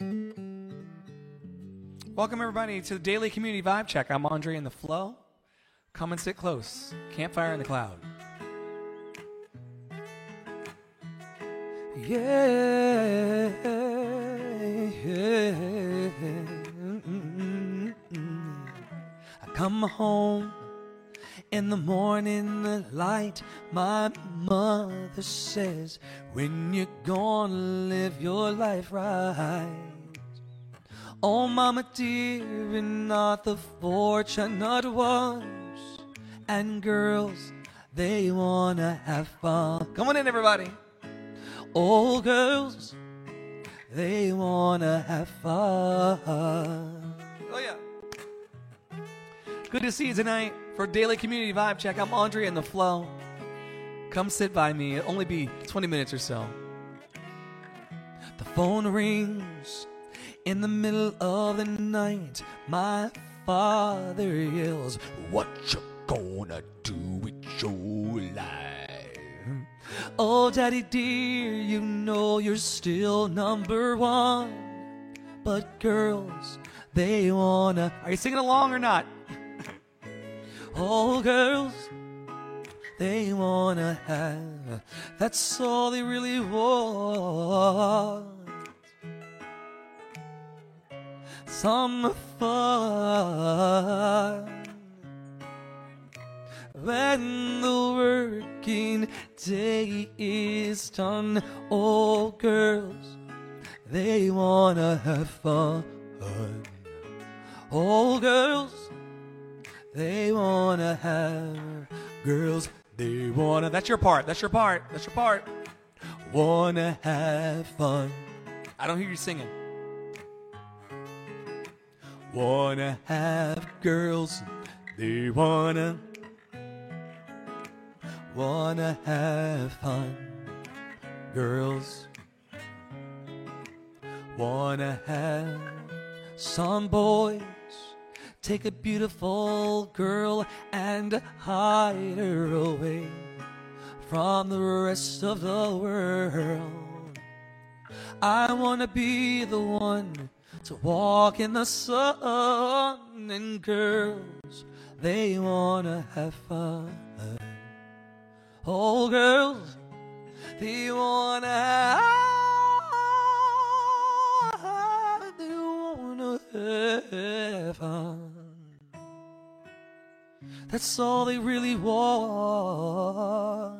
Welcome, everybody, to the Daily Community Vibe Check. I'm Andre in the Flow. Come and sit close. Campfire in the Cloud. Yeah. yeah. I come home in the morning, the light. My mother says, When you're gonna live your life right? Oh, mama dear, and not the fortunate ones and girls, they wanna have fun. Come on in, everybody. All girls, they wanna have fun. Oh, yeah. Good to see you tonight for Daily Community Vibe Check. I'm Andre in the Flow. Come sit by me. It'll only be 20 minutes or so. The phone rings in the middle of the night. My father yells, What you gonna do with your life? Oh, daddy dear, you know you're still number one. But girls, they wanna. Are you singing along or not? oh, girls, they wanna have. That's all they really want. Some fun when the working day is done. All girls, they wanna have fun. All girls, they wanna have. Girls, they wanna. That's your part. That's your part. That's your part. Wanna have fun. I don't hear you singing. Wanna have girls. They wanna wanna have fun. Girls wanna have some boys beautiful girl and hide her away from the rest of the world. I wanna be the one to walk in the sun and girls they wanna have fun. Oh, girls, they wanna have, they wanna have fun. That's all they really want.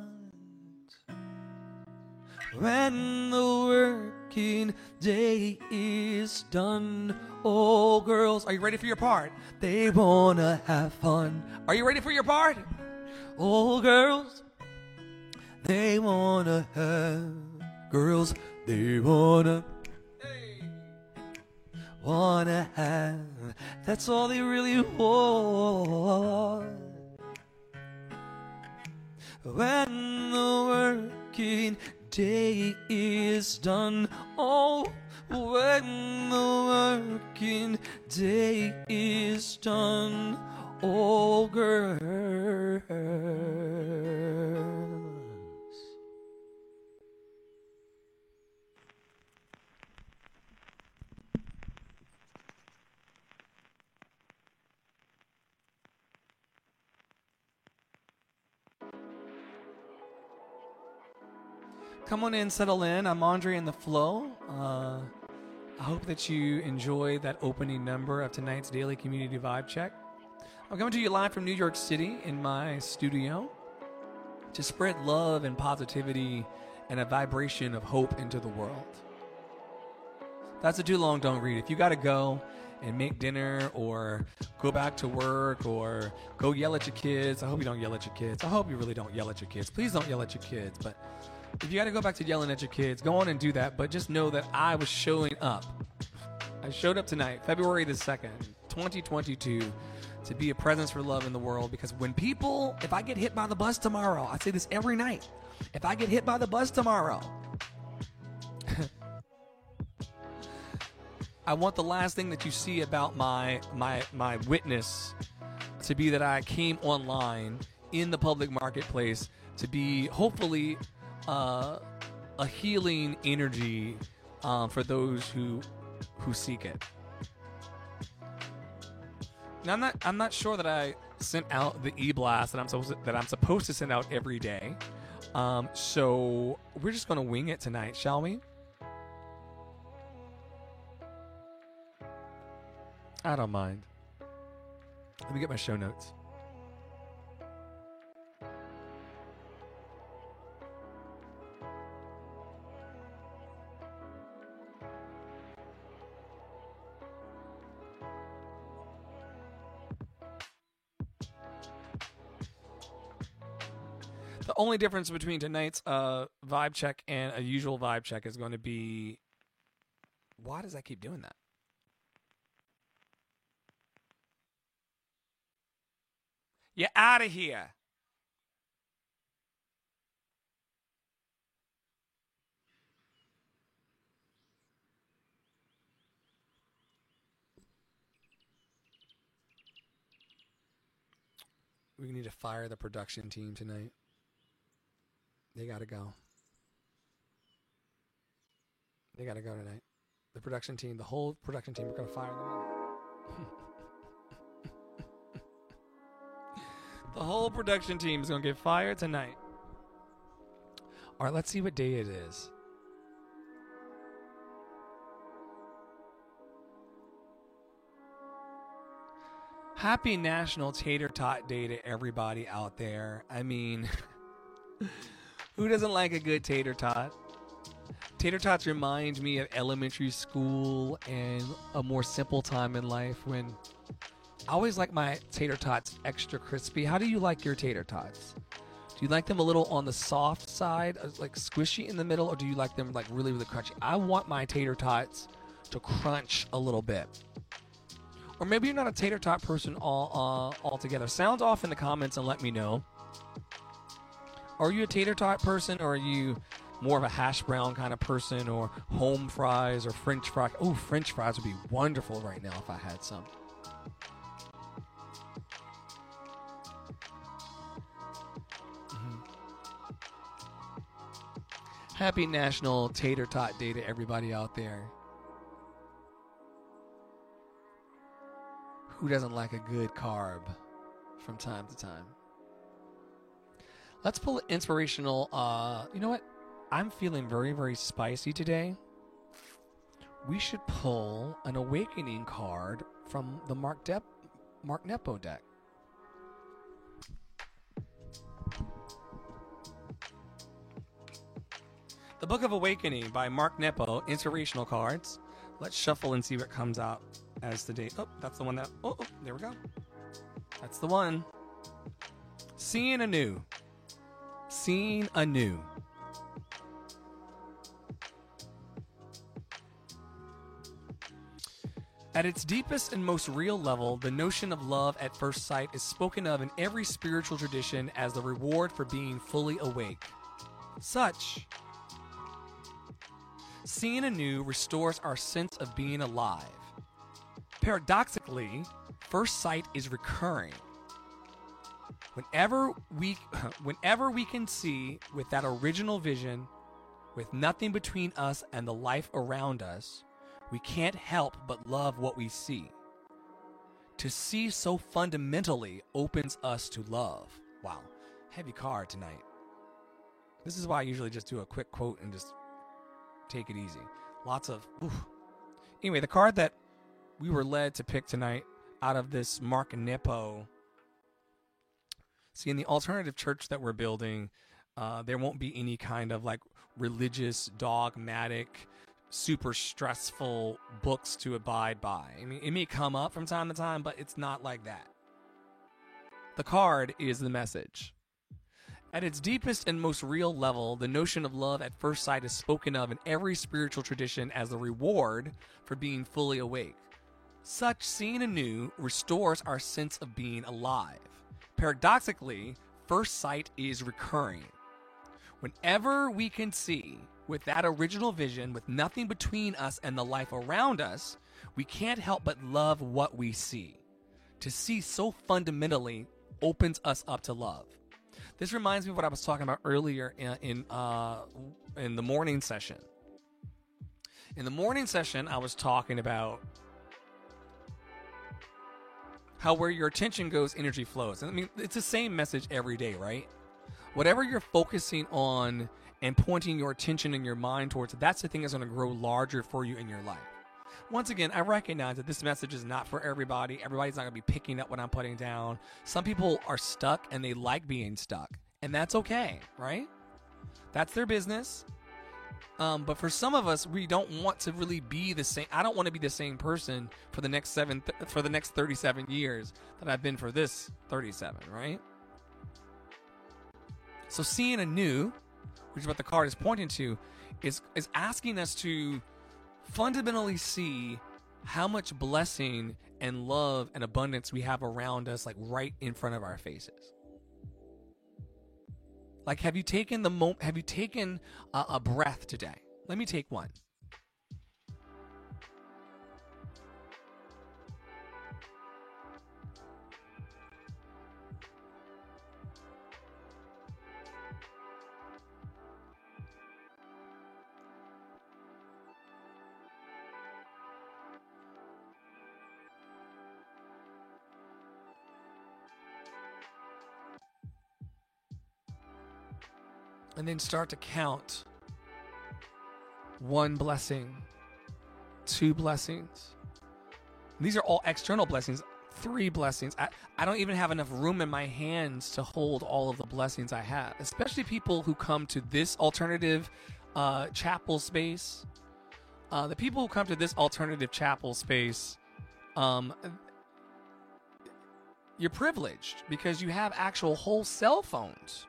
When the working day is done, oh, girls, are you ready for your part? They wanna have fun. Are you ready for your part? Oh, girls, they wanna have girls. They wanna wanna have. That's all they really want. When the working day is done, oh, when the working day is done, oh, girls. Come on in, settle in. I'm Andre in the Flow. Uh, I hope that you enjoy that opening number of tonight's Daily Community Vibe Check. I'm coming to you live from New York City in my studio to spread love and positivity and a vibration of hope into the world. That's a too long don't read. If you got to go and make dinner or go back to work or go yell at your kids, I hope you don't yell at your kids. I hope you really don't yell at your kids. Please don't yell at your kids. But if you got to go back to yelling at your kids, go on and do that. But just know that I was showing up. I showed up tonight, February the 2nd, 2022, to be a presence for love in the world. Because when people, if I get hit by the bus tomorrow, I say this every night. If I get hit by the bus tomorrow, I want the last thing that you see about my my my witness to be that I came online in the public marketplace to be hopefully uh, a healing energy um, for those who who seek it. Now I'm not I'm not sure that I sent out the e-blast that I'm supposed to, that I'm supposed to send out every day. Um, so we're just gonna wing it tonight, shall we? I don't mind. Let me get my show notes. Only difference between tonight's uh, vibe check and a usual vibe check is going to be why does that keep doing that? You're out of here. We need to fire the production team tonight. They got to go. They got to go tonight. The production team, the whole production team, we're to fire them. the whole production team is to get fired tonight. All right, let's see what day it is. Happy National Tater Tot Day to everybody out there. I mean, who doesn't like a good tater tot? Tater tots remind me of elementary school and a more simple time in life when I always like my tater tots extra crispy. How do you like your tater tots? Do you like them a little on the soft side, uh, like squishy in the middle, or do you like them like really, really crunchy? I want my tater tots to crunch a little bit. Or maybe you're not a tater tot person all uh, altogether. Sound off in the comments and let me know. Are you a tater tot person, or are you more of a hash brown kind of person, or home fries, or French fries? Oh, French fries would be wonderful right now if I had some. Mhm. Happy National Tater Tot Day to everybody out there. Who doesn't like a good carb from time to time? Let's pull an inspirational. Uh, you know what? I'm feeling very, very spicy today. We should pull an awakening card from the Mark Dep Mark Nepo deck. The Book of Awakening by Mark Nepo, inspirational cards. Let's shuffle and see what comes out as the date. Oh, that's the one that. Oh, oh, there we go. That's the one. Seeing anew. Seeing anew. At its deepest and most real level, the notion of love at first sight is spoken of in every spiritual tradition as the reward for being fully awake. Such, seeing anew restores our sense of being alive. Paradoxically, first sight is recurring. Whenever we whenever we can see with that original vision with nothing between us and the life around us, we can't help but love what we see. To see so fundamentally opens us to love. Wow, heavy card tonight. This is why I usually just do a quick quote and just take it easy. Lots of. Oof. Anyway, the card that we were led to pick tonight out of this Mark Nepo. See, in the alternative church that we're building, uh, there won't be any kind of like religious, dogmatic, super stressful books to abide by. I mean, it may come up from time to time, but it's not like that. The card is the message. At its deepest and most real level, the notion of love at first sight is spoken of in every spiritual tradition as the reward for being fully awake. Such seeing anew restores our sense of being alive. Paradoxically, first sight is recurring. Whenever we can see with that original vision, with nothing between us and the life around us, we can't help but love what we see. To see so fundamentally opens us up to love. This reminds me of what I was talking about earlier in in, uh, in the morning session. In the morning session, I was talking about how where your attention goes, energy flows. I mean, it's the same message every day, right? Whatever you're focusing on and pointing your attention and your mind towards, that's the thing that's going to grow larger for you in your life. Once again, I recognize that this message is not for everybody. Everybody's not going to be picking up what I'm putting down. Some people are stuck and they like being stuck, and that's okay, right? That's their business. Um, but for some of us, we don't want to really be the same. I don't want to be the same person for the next seven, th- for the next 37 years that I've been for this 37, right? So seeing anew, which is what the card is pointing to, is is asking us to fundamentally see how much blessing and love and abundance we have around us, like right in front of our faces. Like, have you taken the mo- Have you taken a, a breath today? Let me take one. And then start to count one blessing, two blessings. These are all external blessings, three blessings. I, I don't even have enough room in my hands to hold all of the blessings I have, especially people who come to this alternative uh, chapel space. Uh, the people who come to this alternative chapel space, um, you're privileged because you have actual whole cell phones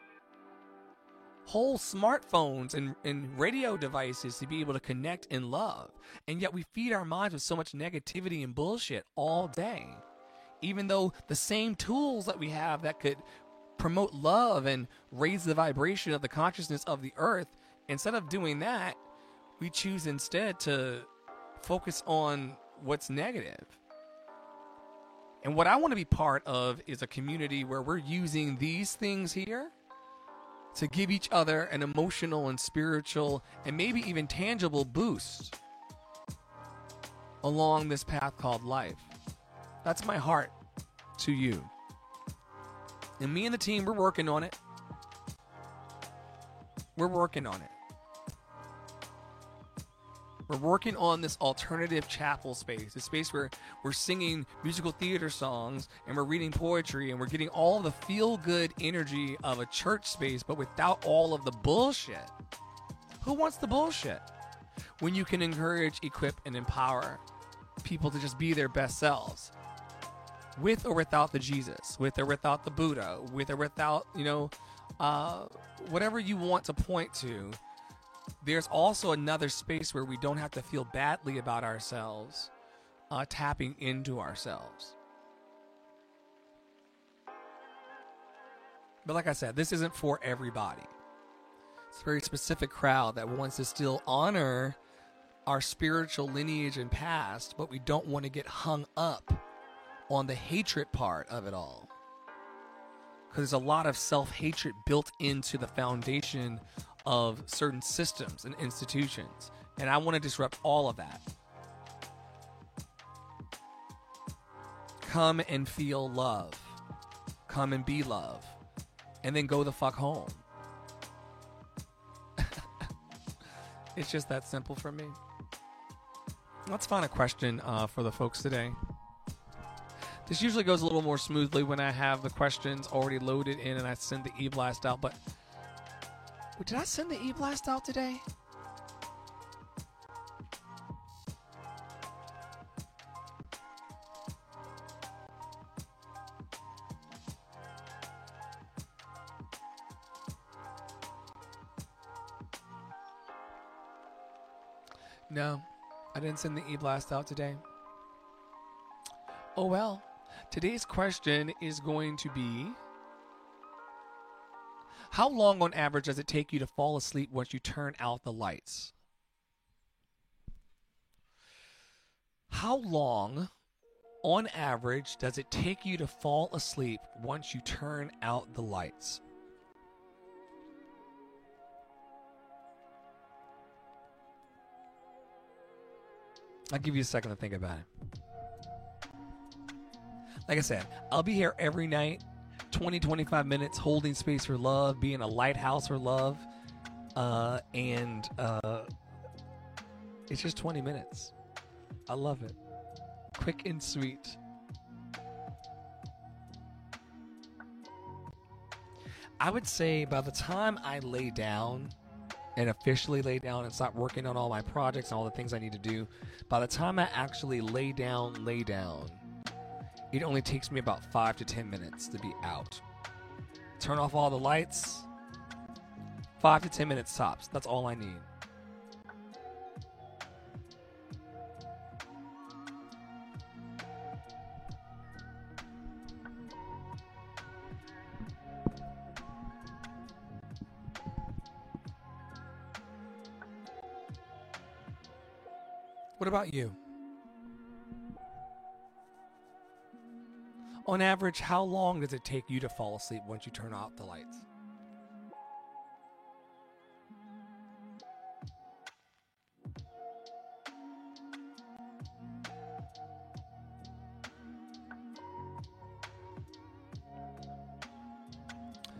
whole smartphones and, and radio devices to be able to connect and love. And yet we feed our minds with so much negativity and bullshit all day. Even though the same tools that we have that could promote love and raise the vibration of the consciousness of the earth, instead of doing that, we choose instead to focus on what's negative. And what I want to be part of is a community where we're using these things here to give each other an emotional and spiritual and maybe even tangible boost along this path called life. That's my heart to you. And me and the team, we're working on it. We're working on it. We're working on this alternative chapel space, a space where we're singing musical theater songs and we're reading poetry and we're getting all the feel good energy of a church space, but without all of the bullshit. Who wants the bullshit? When you can encourage, equip, and empower people to just be their best selves with or without the Jesus, with or without the Buddha, with or without, you know, uh, whatever you want to point to there's also another space where we don't have to feel badly about ourselves, uh, tapping into ourselves. But like I said, this isn't for everybody. It's a very specific crowd that wants to still honor our spiritual lineage and past, but we don't want to get hung up on the hatred part of it all. Because there's a lot of self hatred built into the foundation of certain systems and institutions. And I want to disrupt all of that. Come and feel love. Come and be love. And then go the fuck home. it's just that simple for me. Let's find a question uh, for the folks today. This usually goes a little more smoothly when I have the questions already loaded in and I send the e blast out, but did I send the e-blast out today? No, I didn't send the e-blast out today. Oh well. Today's question is going to be how long on average does it take you to fall asleep once you turn out the lights? How long on average does it take you to fall asleep once you turn out the lights? I'll give you a second to think about it. Like I said, I'll be here every night, 20, 25 minutes, holding space for love, being a lighthouse for love. Uh, and uh, it's just 20 minutes. I love it. Quick and sweet. I would say by the time I lay down and officially lay down and start working on all my projects and all the things I need to do, by the time I actually lay down, lay down, it only takes me about five to 10 minutes to be out. Turn off all the lights, five to 10 minutes tops. That's all I need. What about you? On average, how long does it take you to fall asleep once you turn off the lights?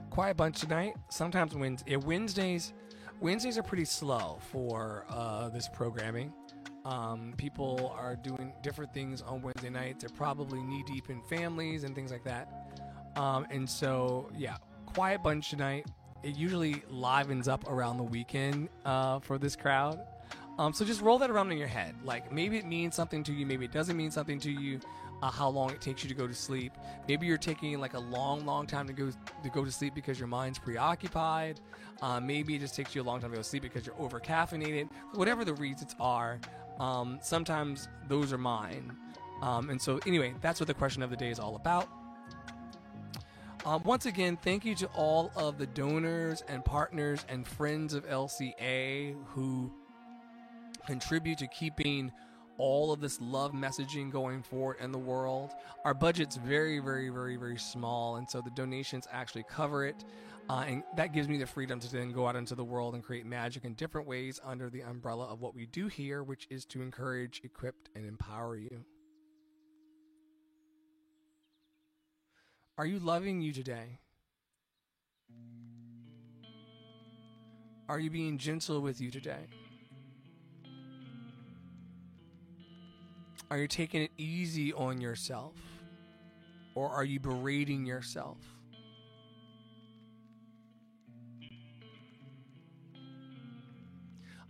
Quiet bunch tonight. Sometimes Wednesdays, Wednesdays are pretty slow for uh, this programming. Um, people are doing different things on Wednesday nights. They're probably knee deep in families and things like that. Um, and so, yeah, quiet bunch tonight. It usually livens up around the weekend uh, for this crowd. Um, so just roll that around in your head. Like maybe it means something to you, maybe it doesn't mean something to you. Uh, how long it takes you to go to sleep. Maybe you're taking like a long, long time to go to go to sleep because your mind's preoccupied. Uh, maybe it just takes you a long time to go to sleep because you're over caffeinated. Whatever the reasons are, um, sometimes those are mine. Um, and so, anyway, that's what the question of the day is all about. Um, once again, thank you to all of the donors and partners and friends of LCA who contribute to keeping all of this love messaging going forward in the world. Our budget's very, very, very, very small, and so the donations actually cover it. Uh, and that gives me the freedom to then go out into the world and create magic in different ways under the umbrella of what we do here, which is to encourage, equip, and empower you. Are you loving you today? Are you being gentle with you today? Are you taking it easy on yourself? Or are you berating yourself?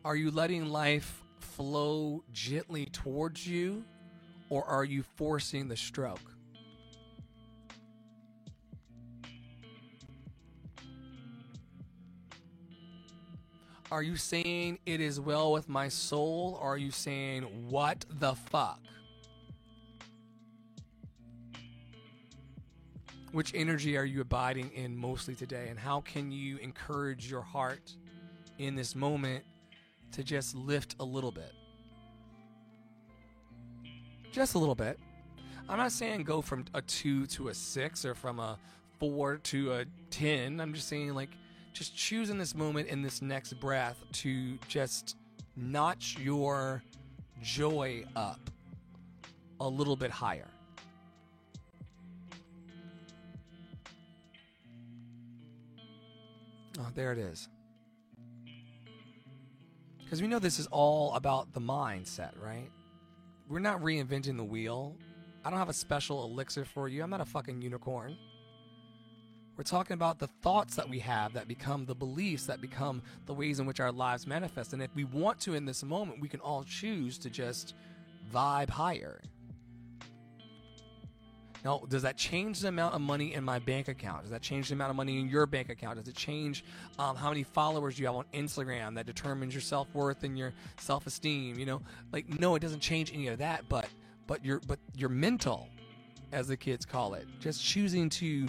Are you letting life flow gently towards you, or are you forcing the stroke? Are you saying it is well with my soul, or are you saying what the fuck? Which energy are you abiding in mostly today, and how can you encourage your heart in this moment to just lift a little bit. Just a little bit. I'm not saying go from a 2 to a 6 or from a 4 to a 10. I'm just saying, like, just choose in this moment, in this next breath, to just notch your joy up a little bit higher. Oh, there it is. Because we know this is all about the mindset, right? We're not reinventing the wheel. I don't have a special elixir for you. I'm not a fucking unicorn. We're talking about the thoughts that we have that become the beliefs that become the ways in which our lives manifest. And if we want to in this moment, we can all choose to just vibe higher. Now, does that change the amount of money in my bank account? Does that change the amount of money in your bank account? Does it change um, how many followers you have on Instagram that determines your self worth and your self esteem? You know, like no, it doesn't change any of that. But but your but your mental, as the kids call it, just choosing to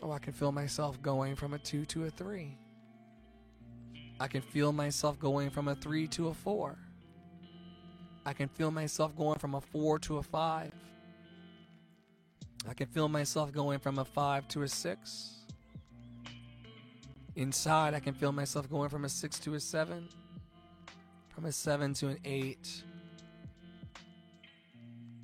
Oh, I can feel myself going from a two to a three. I can feel myself going from a three to a four. I can feel myself going from a four to a five. I can feel myself going from a five to a six. Inside, I can feel myself going from a six to a seven, from a seven to an eight,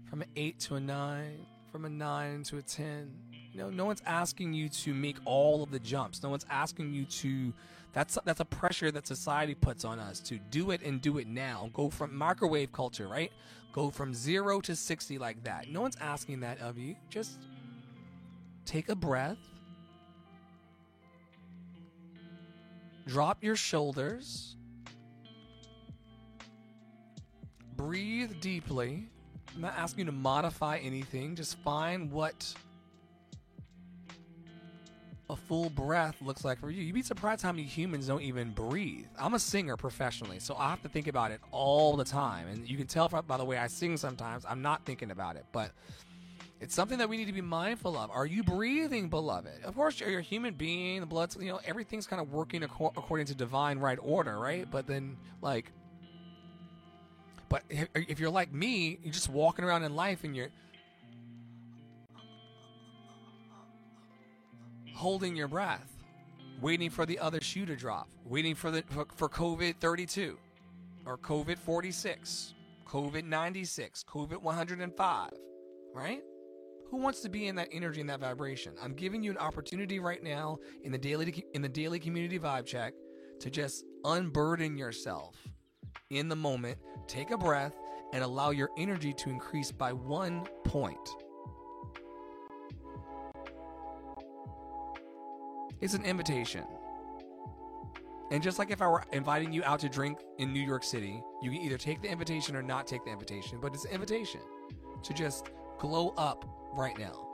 from an eight to a nine, from a nine to a 10. You know, no one's asking you to make all of the jumps. No one's asking you to. That's that's a pressure that society puts on us to do it and do it now. Go from microwave culture, right? Go from zero to sixty like that. No one's asking that of you. Just take a breath. Drop your shoulders. Breathe deeply. I'm not asking you to modify anything. Just find what a full breath looks like for you. You'd be surprised how many humans don't even breathe. I'm a singer professionally, so I have to think about it all the time. And you can tell by the way I sing sometimes, I'm not thinking about it. But it's something that we need to be mindful of. Are you breathing, beloved? Of course, you're a human being. The blood's, you know, everything's kind of working ac- according to divine right order, right? But then, like, but if you're like me, you're just walking around in life and you're holding your breath, waiting for the other shoe to drop, waiting for the for, COVID 32 or COVID 46, COVID 96, COVID 105, right? Who wants to be in that energy and that vibration? I'm giving you an opportunity right now in the daily in the daily community vibe check to just unburden yourself in the moment, take a breath and allow your energy to increase by 1 point. It's an invitation. And just like if I were inviting you out to drink in New York City, you can either take the invitation or not take the invitation, but it's an invitation to just glow up right now.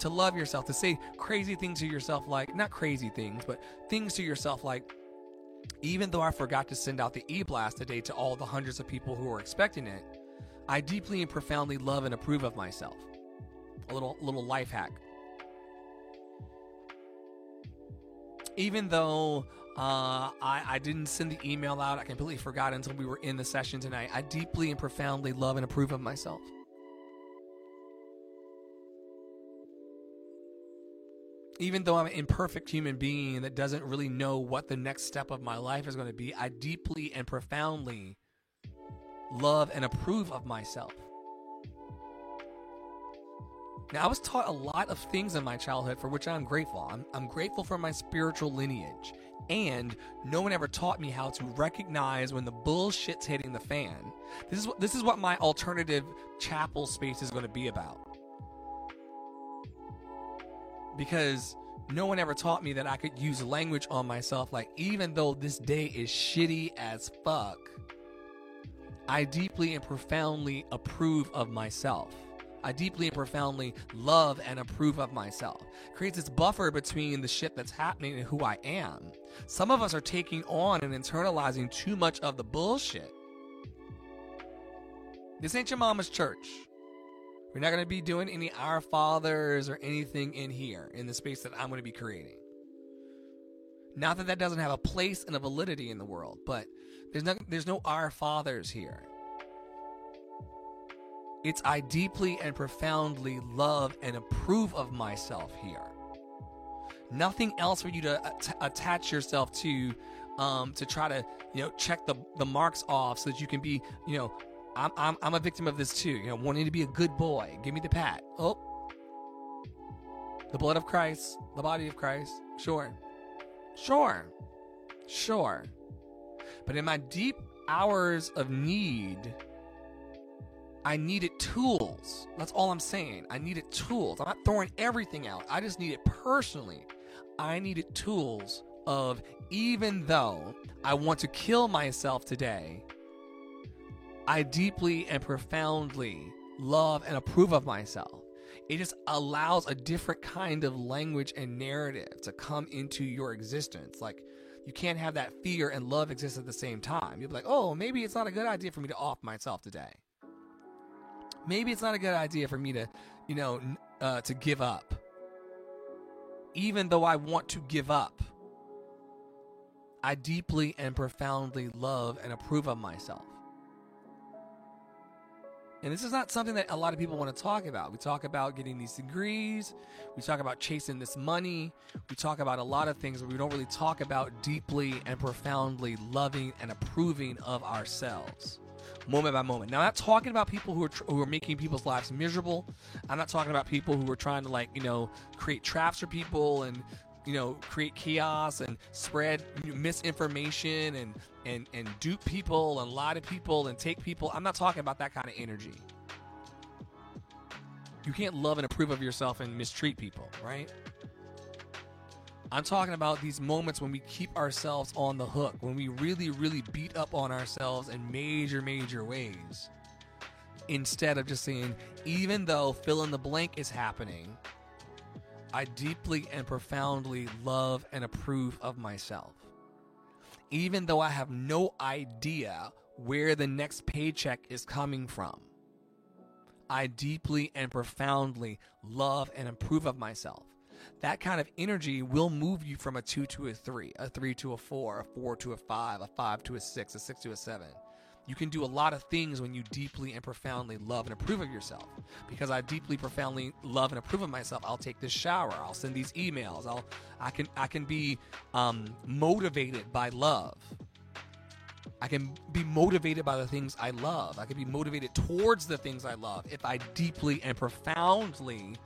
To love yourself, to say crazy things to yourself, like, not crazy things, but things to yourself like, even though I forgot to send out the e blast today to all the hundreds of people who are expecting it, I deeply and profoundly love and approve of myself. A little, little life hack. Even though uh, I, I didn't send the email out, I completely forgot until we were in the session tonight. I deeply and profoundly love and approve of myself. even though I'm an imperfect human being that doesn't really know what the next step of my life is going to be, I deeply and profoundly love and approve of myself. Now, I was taught a lot of things in my childhood for which I'm grateful. I'm, I'm grateful for my spiritual lineage. And no one ever taught me how to recognize when the bullshit's hitting the fan. This is what, this is what my alternative chapel space is going to be about because no one ever taught me that I could use language on myself. Like, even though this day is shitty as fuck, I deeply and profoundly approve of myself. I deeply and profoundly love and approve of myself. Creates this buffer between the shit that's happening and who I am. Some of us are taking on and internalizing too much of the bullshit. This ain't your mama's church. We're not going to be doing any Our Fathers or anything in here in the space that I'm going to be creating. Not that that doesn't have a place and a validity in the world, but there's no there's no Our Fathers here. It's I deeply and profoundly love and approve of myself here. Nothing else for you to at- attach yourself to um, to try to you know check the the marks off so that you can be you know I'm, I'm, I'm a victim of this too. You know, wanting to be a good boy. Give me the pat. Oh. The blood of Christ, the body of Christ. Sure. Sure. Sure. But in my deep hours of need, I needed tools. That's all I'm saying. I needed tools. I'm not throwing everything out. I just needed personally. I needed tools of even though I want to kill myself today, I deeply and profoundly love and approve of myself. It just allows a different kind of language and narrative to come into your existence. Like, you can't have that fear and love exist at the same time. You'll be like, oh, maybe it's not a good idea for me to off myself today. Maybe it's not a good idea for me to, you know, uh, to give up. Even though I want to give up, I deeply and profoundly love and approve of myself. And this is not something that a lot of people want to talk about. We talk about getting these degrees, we talk about chasing this money, we talk about a lot of things, but we don't really talk about deeply and profoundly loving and approving of ourselves moment by moment. Now, I'm not talking about people who are tr- who are making people's lives miserable. I'm not talking about people who are trying to like you know create traps for people and you know create chaos and spread misinformation and and and dupe people and lie to people and take people. I'm not talking about that kind of energy. You can't love and approve of yourself and mistreat people, right? I'm talking about these moments when we keep ourselves on the hook, when we really, really beat up on ourselves in major, major ways. Instead of just saying, even though fill in the blank is happening, I deeply and profoundly love and approve of myself. Even though I have no idea where the next paycheck is coming from, I deeply and profoundly love and approve of myself. That kind of energy will move you from a two to a three, a three to a four, a four to a five, a five to a six, a six to a seven. You can do a lot of things when you deeply and profoundly love and approve of yourself. Because I deeply, profoundly love and approve of myself, I'll take this shower. I'll send these emails. I'll, I can, I can be um, motivated by love. I can be motivated by the things I love. I can be motivated towards the things I love if I deeply and profoundly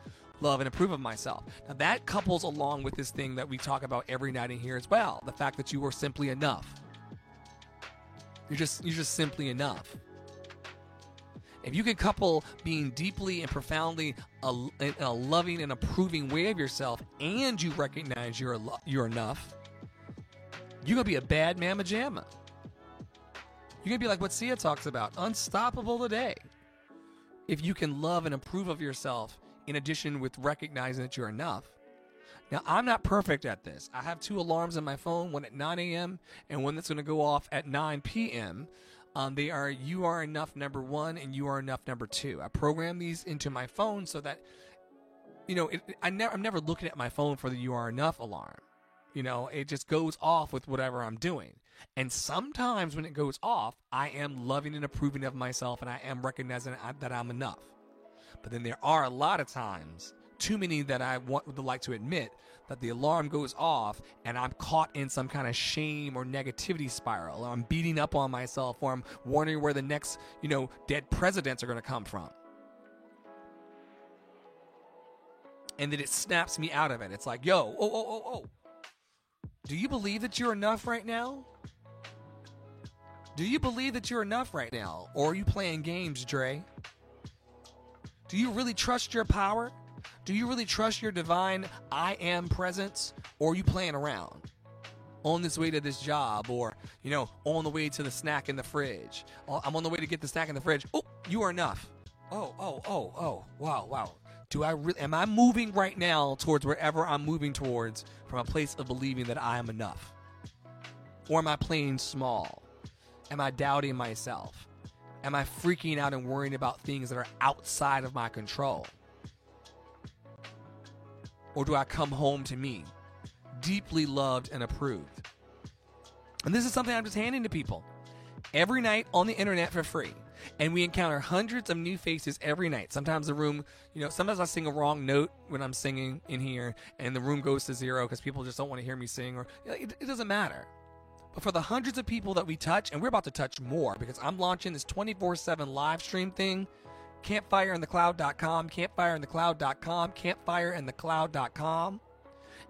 love and approve of myself. Now that couples along with this thing that we talk about every night in here as well, the fact that you are simply enough. You're just you're just simply enough. If you can couple being deeply and profoundly a, a loving and approving way of yourself, and you recognize you're you're enough, you're gonna be a bad mamma jamma. You're gonna be like what Sia talks about, unstoppable today. If you can love and approve of yourself, in addition with recognizing that you're enough. Now, I'm not perfect at this. I have two alarms on my phone, one at 9 a.m. and one that's going to go off at 9 p.m. Um, they are you are enough number one and you are enough number two. I program these into my phone so that, you know, it, I I'm never looking at my phone for the you are enough alarm. You know, it just goes off with whatever I'm doing. And sometimes when it goes off, I am loving and approving of myself and I am recognizing that I'm enough. But then there are a lot of times, too many that I want, would like to admit, that the alarm goes off and I'm caught in some kind of shame or negativity spiral. Or I'm beating up on myself or I'm wondering where the next, you know, dead presidents are going to come from. And then it snaps me out of it. It's like, yo, oh, oh, oh, oh. Do you believe that you're enough right now? Do you believe that you're enough right now? Or are you playing games, Dre? Do you really trust your power? Do you really trust your divine I am presence? Or are you playing around? On this way to this job, or, you know, on the way to the snack in the fridge. Oh, I'm on the way to get the snack in the fridge. Oh, you are enough. Oh, oh, oh, oh. Wow, wow. Do I really, am I moving right now towards wherever I'm moving towards from a place of believing that I am enough? Or am I playing small? Am I doubting myself? Am I freaking out and worrying about things that are outside of my control? Or do I come home to me, deeply loved and approved? And this is something I'm just handing to people every night on the internet for free. And we encounter hundreds of new faces every night. Sometimes the room, you know, sometimes I sing a wrong note when I'm singing in here, and the room goes to zero because people just don't want to hear me sing, or it, it doesn't matter. But for the hundreds of people that we touch, and we're about to touch more because I'm launching this 24 7 live stream thing. Campfireinthecloud.com, campfireinthecloud.com, campfireinthecloud.com,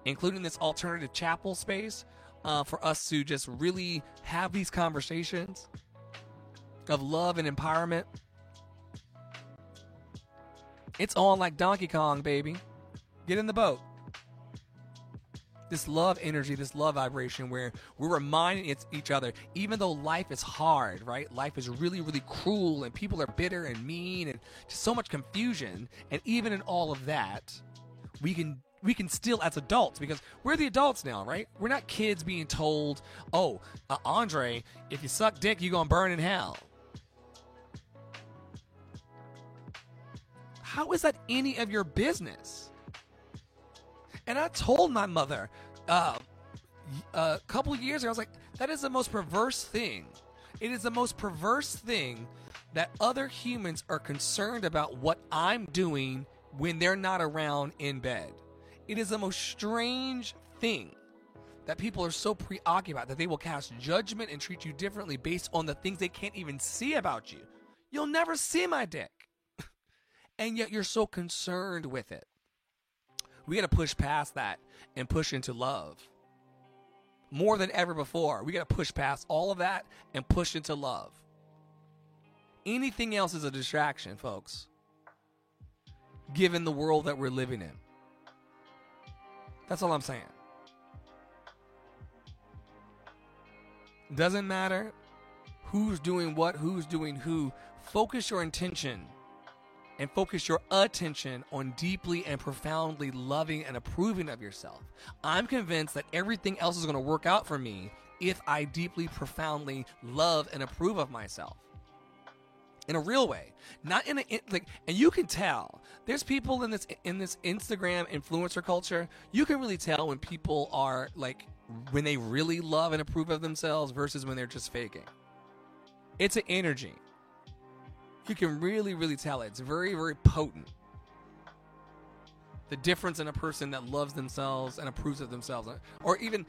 including this alternative chapel space uh, for us to just really have these conversations of love and empowerment. It's on like Donkey Kong, baby. Get in the boat this love energy, this love vibration where we're reminding each other, even though life is hard, right? Life is really, really cruel and people are bitter and mean and just so much confusion. And even in all of that, we can we can still as adults because we're the adults now right we're not kids being told oh uh, andre if you suck dick you're gonna burn in hell how is that any of your business and I told my mother uh, a couple years ago, I was like, that is the most perverse thing. It is the most perverse thing that other humans are concerned about what I'm doing when they're not around in bed. It is the most strange thing that people are so preoccupied that they will cast judgment and treat you differently based on the things they can't even see about you. You'll never see my dick. and yet you're so concerned with it. We got to push past that and push into love. More than ever before, we got to push past all of that and push into love. Anything else is a distraction, folks, given the world that we're living in. That's all I'm saying. Doesn't matter who's doing what, who's doing who. Focus your intention and focus your attention on deeply and profoundly loving and approving of yourself. I'm convinced that everything else is going to work out for me if I deeply, profoundly love and approve of myself. In a real way, not in a like, and you can tell. There's people in this in this Instagram influencer culture. You can really tell when people are like when they really love and approve of themselves versus when they're just faking. It's an energy you can really, really tell it. It's very, very potent. The difference in a person that loves themselves and approves of themselves, or even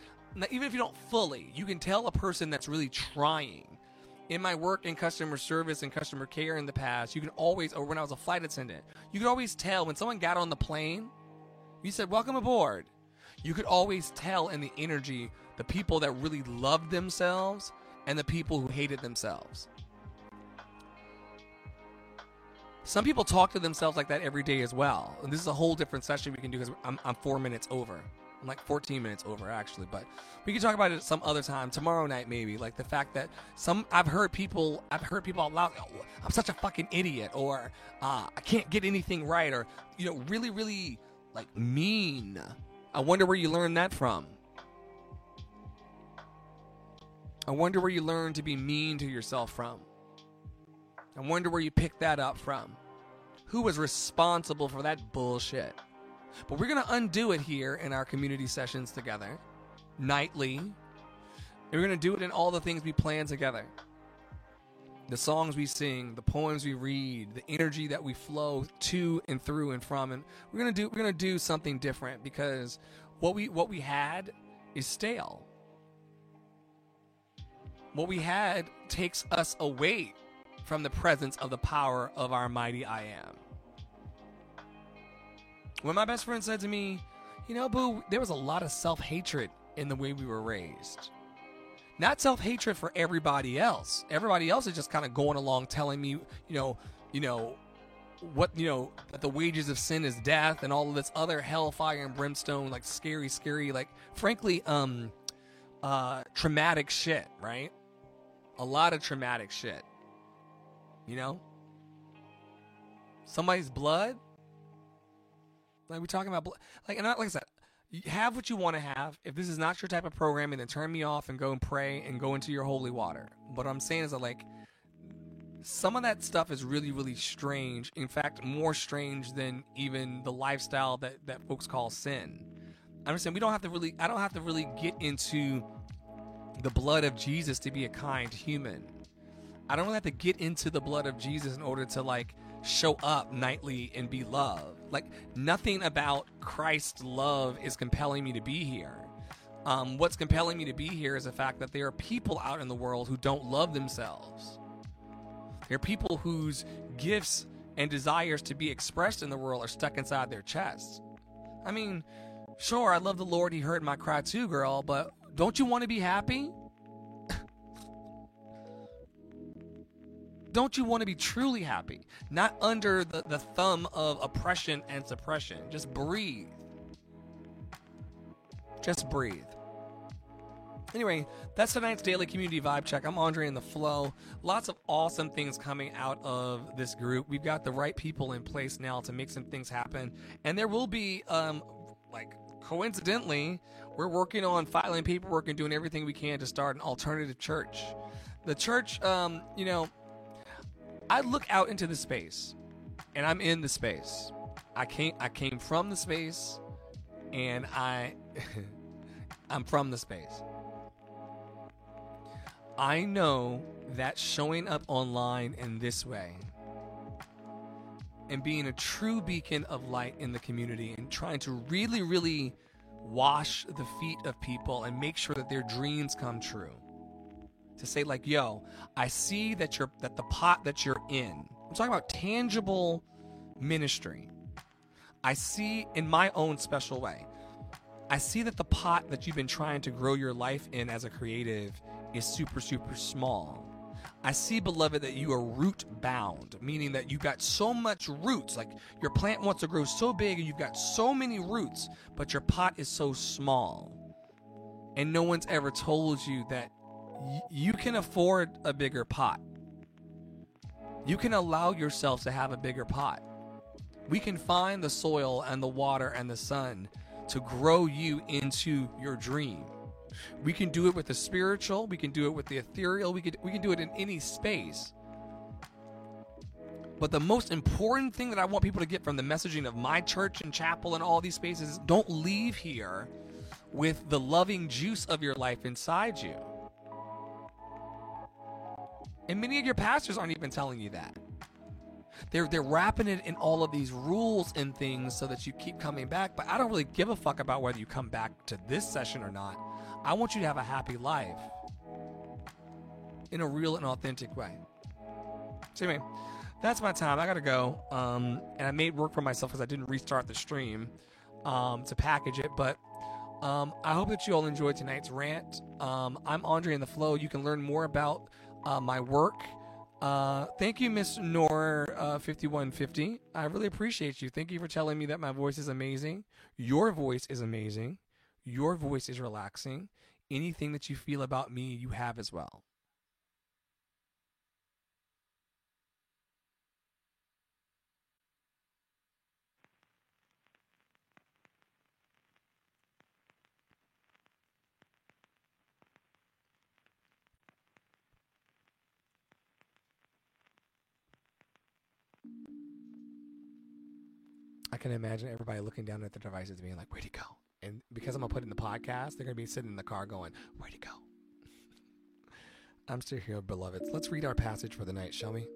even if you don't fully, you can tell a person that's really trying. In my work in customer service and customer care in the past, you can always, or when I was a flight attendant, you could always tell when someone got on the plane, you said, Welcome aboard. You could always tell in the energy the people that really loved themselves and the people who hated themselves. Some people talk to themselves like that every day as well. And this is a whole different session we can do because I'm, I'm four minutes over. I'm like 14 minutes over actually, but we can talk about it some other time, tomorrow night maybe. Like the fact that some I've heard people I've heard people out loud, oh, I'm such a fucking idiot, or uh, I can't get anything right, or you know, really, really like mean. I wonder where you learned that from. I wonder where you learned to be mean to yourself from. I wonder where you picked that up from. Who was responsible for that bullshit? But we're going to undo it here in our community sessions together, nightly. And we're going to do it in all the things we plan together. The songs we sing, the poems we read, the energy that we flow to and through and from and we're going to do we're going to do something different because what we what we had is stale. What we had takes us away from the presence of the power of our mighty I am. When my best friend said to me, You know, Boo, there was a lot of self hatred in the way we were raised. Not self hatred for everybody else. Everybody else is just kind of going along telling me, you know, you know, what you know that the wages of sin is death and all of this other hellfire and brimstone like scary scary like frankly um uh traumatic shit right a lot of traumatic shit you know? Somebody's blood? Like we're talking about blood. Like and like I said, have what you want to have. If this is not your type of programming, then turn me off and go and pray and go into your holy water. But what I'm saying is that like some of that stuff is really, really strange. In fact, more strange than even the lifestyle that, that folks call sin. I understand we don't have to really I don't have to really get into the blood of Jesus to be a kind human. I don't really have to get into the blood of Jesus in order to like show up nightly and be loved. Like nothing about Christ's love is compelling me to be here. Um, what's compelling me to be here is the fact that there are people out in the world who don't love themselves. There are people whose gifts and desires to be expressed in the world are stuck inside their chests. I mean, sure, I love the Lord. He heard my cry too, girl, but don't you want to be happy? Don't you want to be truly happy? Not under the, the thumb of oppression and suppression. Just breathe. Just breathe. Anyway, that's tonight's daily community vibe check. I'm Andre in the flow. Lots of awesome things coming out of this group. We've got the right people in place now to make some things happen. And there will be, um, like, coincidentally, we're working on filing paperwork and doing everything we can to start an alternative church. The church, um, you know, I look out into the space, and I'm in the space. I came I came from the space, and I I'm from the space. I know that showing up online in this way and being a true beacon of light in the community and trying to really, really wash the feet of people and make sure that their dreams come true. To say like, yo, I see that you're that the pot that you're in. I'm talking about tangible ministry. I see in my own special way. I see that the pot that you've been trying to grow your life in as a creative is super, super small. I see, beloved, that you are root bound, meaning that you've got so much roots. Like your plant wants to grow so big and you've got so many roots, but your pot is so small. And no one's ever told you that you can afford a bigger pot. You can allow yourself to have a bigger pot. We can find the soil and the water and the sun to grow you into your dream. We can do it with the spiritual, we can do it with the ethereal, we can we can do it in any space. But the most important thing that I want people to get from the messaging of my church and chapel and all these spaces is don't leave here with the loving juice of your life inside you. And many of your pastors aren't even telling you that. They're they're wrapping it in all of these rules and things so that you keep coming back. But I don't really give a fuck about whether you come back to this session or not. I want you to have a happy life in a real and authentic way. So anyway, that's my time. I gotta go. Um, and I made work for myself because I didn't restart the stream um, to package it. But um, I hope that you all enjoyed tonight's rant. Um, I'm Andre in the Flow. You can learn more about uh, my work. Uh, thank you, Miss Nor uh, 5150. I really appreciate you. Thank you for telling me that my voice is amazing. Your voice is amazing. Your voice is relaxing. Anything that you feel about me, you have as well. I can imagine everybody looking down at their devices being like, where'd he go? And because I'm going to put in the podcast, they're going to be sitting in the car going, where'd he go? I'm still here, beloveds. Let's read our passage for the night, shall we?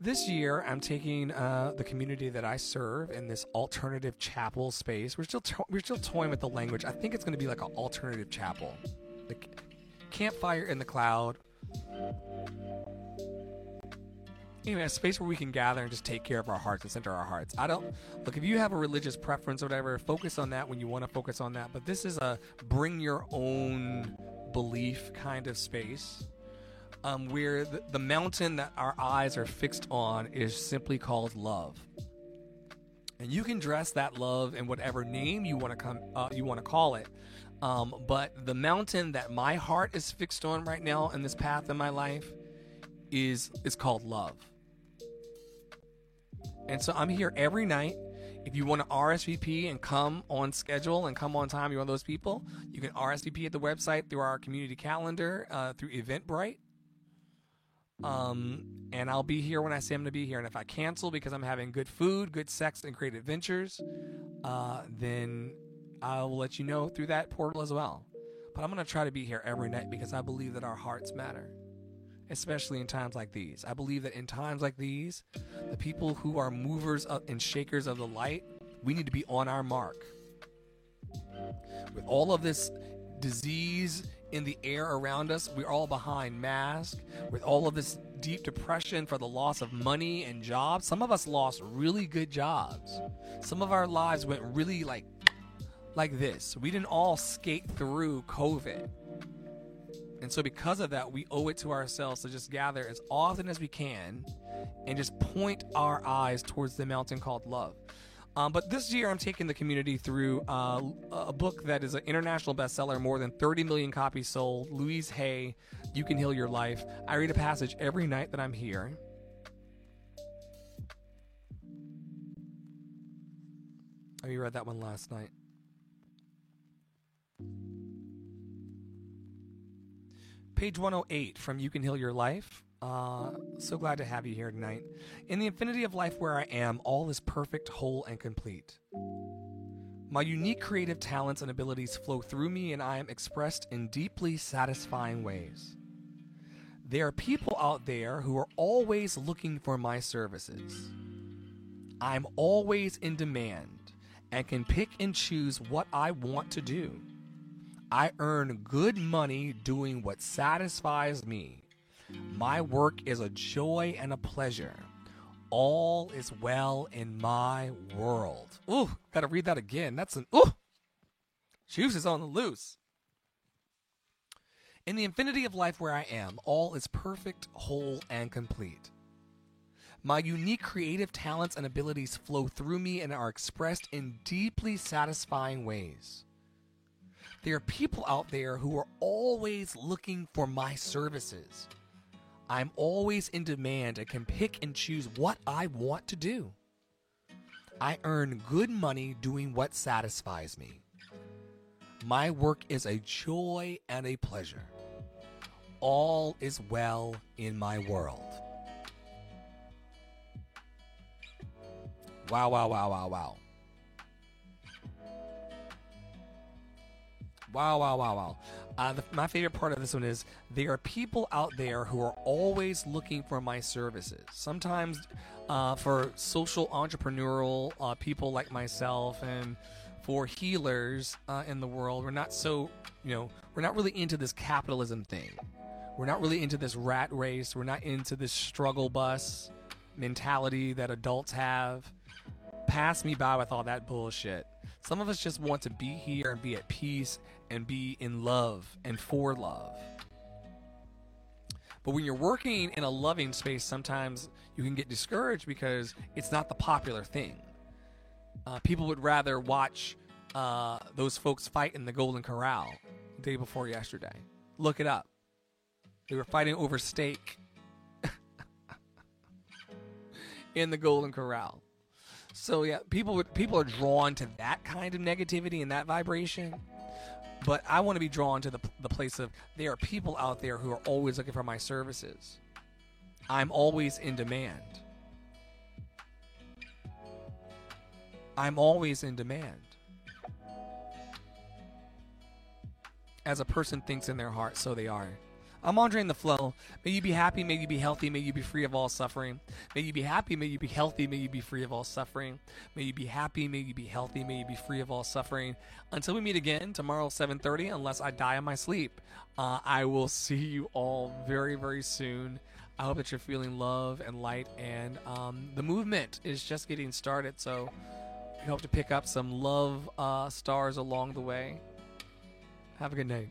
This year, I'm taking uh, the community that I serve in this alternative chapel space. We're still to- we're still toying with the language. I think it's going to be like an alternative chapel, like campfire in the cloud. Anyway, a space where we can gather and just take care of our hearts and center our hearts. I don't look if you have a religious preference or whatever, focus on that when you want to focus on that. But this is a bring your own belief kind of space um, where the, the mountain that our eyes are fixed on is simply called love. And you can dress that love in whatever name you want to come uh, you want to call it. Um, but the mountain that my heart is fixed on right now in this path in my life is is called love. And so I'm here every night. If you want to RSVP and come on schedule and come on time, you're one of those people, you can RSVP at the website through our community calendar, uh, through Eventbrite. Um, and I'll be here when I say I'm going to be here. And if I cancel because I'm having good food, good sex, and great adventures, uh, then I will let you know through that portal as well. But I'm going to try to be here every night because I believe that our hearts matter especially in times like these. I believe that in times like these, the people who are movers and shakers of the light, we need to be on our mark. With all of this disease in the air around us, we're all behind masks. With all of this deep depression for the loss of money and jobs, some of us lost really good jobs. Some of our lives went really like like this. We didn't all skate through COVID. And so, because of that, we owe it to ourselves to just gather as often as we can and just point our eyes towards the mountain called love. Um, but this year, I'm taking the community through uh, a book that is an international bestseller, more than 30 million copies sold. Louise Hay, You Can Heal Your Life. I read a passage every night that I'm here. Oh, you read that one last night. Page 108 from You Can Heal Your Life. Uh, so glad to have you here tonight. In the infinity of life where I am, all is perfect, whole, and complete. My unique creative talents and abilities flow through me, and I am expressed in deeply satisfying ways. There are people out there who are always looking for my services. I'm always in demand and can pick and choose what I want to do. I earn good money doing what satisfies me. My work is a joy and a pleasure. All is well in my world. Ooh, gotta read that again. That's an ooh. Juice is on the loose. In the infinity of life where I am, all is perfect, whole, and complete. My unique creative talents and abilities flow through me and are expressed in deeply satisfying ways. There are people out there who are always looking for my services. I'm always in demand and can pick and choose what I want to do. I earn good money doing what satisfies me. My work is a joy and a pleasure. All is well in my world. Wow, wow, wow, wow, wow. Wow, wow, wow, wow. Uh, the, my favorite part of this one is there are people out there who are always looking for my services. Sometimes uh, for social entrepreneurial uh, people like myself and for healers uh, in the world, we're not so, you know, we're not really into this capitalism thing. We're not really into this rat race. We're not into this struggle bus mentality that adults have. Pass me by with all that bullshit. Some of us just want to be here and be at peace and be in love and for love. But when you're working in a loving space, sometimes you can get discouraged because it's not the popular thing. Uh, people would rather watch uh, those folks fight in the Golden Corral day before yesterday. Look it up. They were fighting over steak in the Golden Corral. So yeah, people people are drawn to that kind of negativity and that vibration. But I want to be drawn to the the place of there are people out there who are always looking for my services. I'm always in demand. I'm always in demand. As a person thinks in their heart, so they are. I'm Andre in the flow. May you be happy. May you be healthy. May you be free of all suffering. May you be happy. May you be healthy. May you be free of all suffering. May you be happy. May you be healthy. May you be free of all suffering. Until we meet again tomorrow, 7:30. Unless I die in my sleep, uh, I will see you all very, very soon. I hope that you're feeling love and light, and um, the movement is just getting started. So we hope to pick up some love uh, stars along the way. Have a good night.